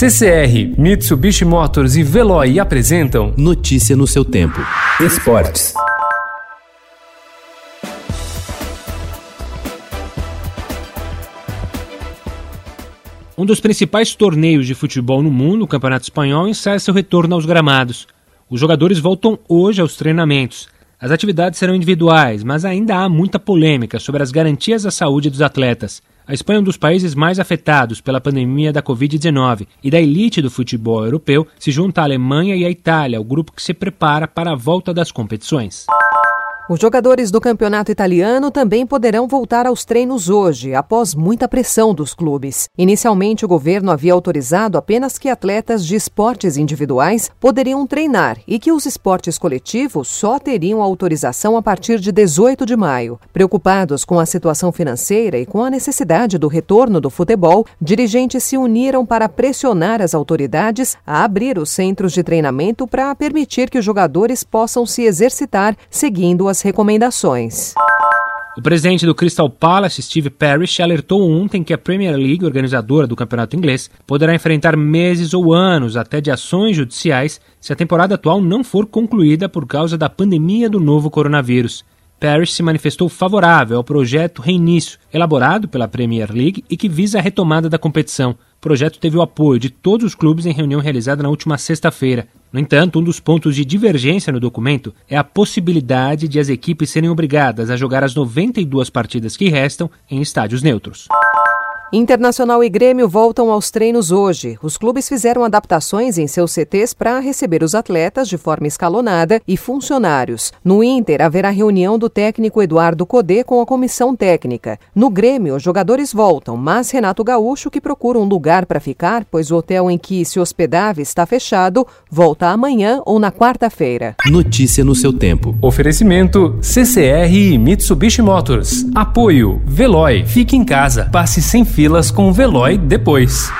CCR, Mitsubishi Motors e Veloy apresentam Notícia no seu tempo. Esportes. Um dos principais torneios de futebol no mundo, o Campeonato Espanhol, encerra seu retorno aos gramados. Os jogadores voltam hoje aos treinamentos. As atividades serão individuais, mas ainda há muita polêmica sobre as garantias à saúde dos atletas. A Espanha é um dos países mais afetados pela pandemia da Covid-19 e da elite do futebol europeu se junta a Alemanha e a Itália, o grupo que se prepara para a volta das competições. Os jogadores do campeonato italiano também poderão voltar aos treinos hoje, após muita pressão dos clubes. Inicialmente, o governo havia autorizado apenas que atletas de esportes individuais poderiam treinar e que os esportes coletivos só teriam autorização a partir de 18 de maio. Preocupados com a situação financeira e com a necessidade do retorno do futebol, dirigentes se uniram para pressionar as autoridades a abrir os centros de treinamento para permitir que os jogadores possam se exercitar seguindo as recomendações. O presidente do Crystal Palace, Steve Parrish, alertou ontem que a Premier League, organizadora do campeonato inglês, poderá enfrentar meses ou anos até de ações judiciais se a temporada atual não for concluída por causa da pandemia do novo coronavírus. Parrish se manifestou favorável ao projeto Reinício, elaborado pela Premier League e que visa a retomada da competição. O projeto teve o apoio de todos os clubes em reunião realizada na última sexta-feira. No entanto, um dos pontos de divergência no documento é a possibilidade de as equipes serem obrigadas a jogar as 92 partidas que restam em estádios neutros. Internacional e Grêmio voltam aos treinos hoje. Os clubes fizeram adaptações em seus CTs para receber os atletas de forma escalonada e funcionários. No Inter, haverá reunião do técnico Eduardo Codê com a comissão técnica. No Grêmio, os jogadores voltam, mas Renato Gaúcho, que procura um lugar para ficar, pois o hotel em que se hospedava está fechado, volta amanhã ou na quarta-feira. Notícia no seu tempo. Oferecimento CCR e Mitsubishi Motors. Apoio Veloy. Fique em casa. Passe sem fim filas com o Veloy depois.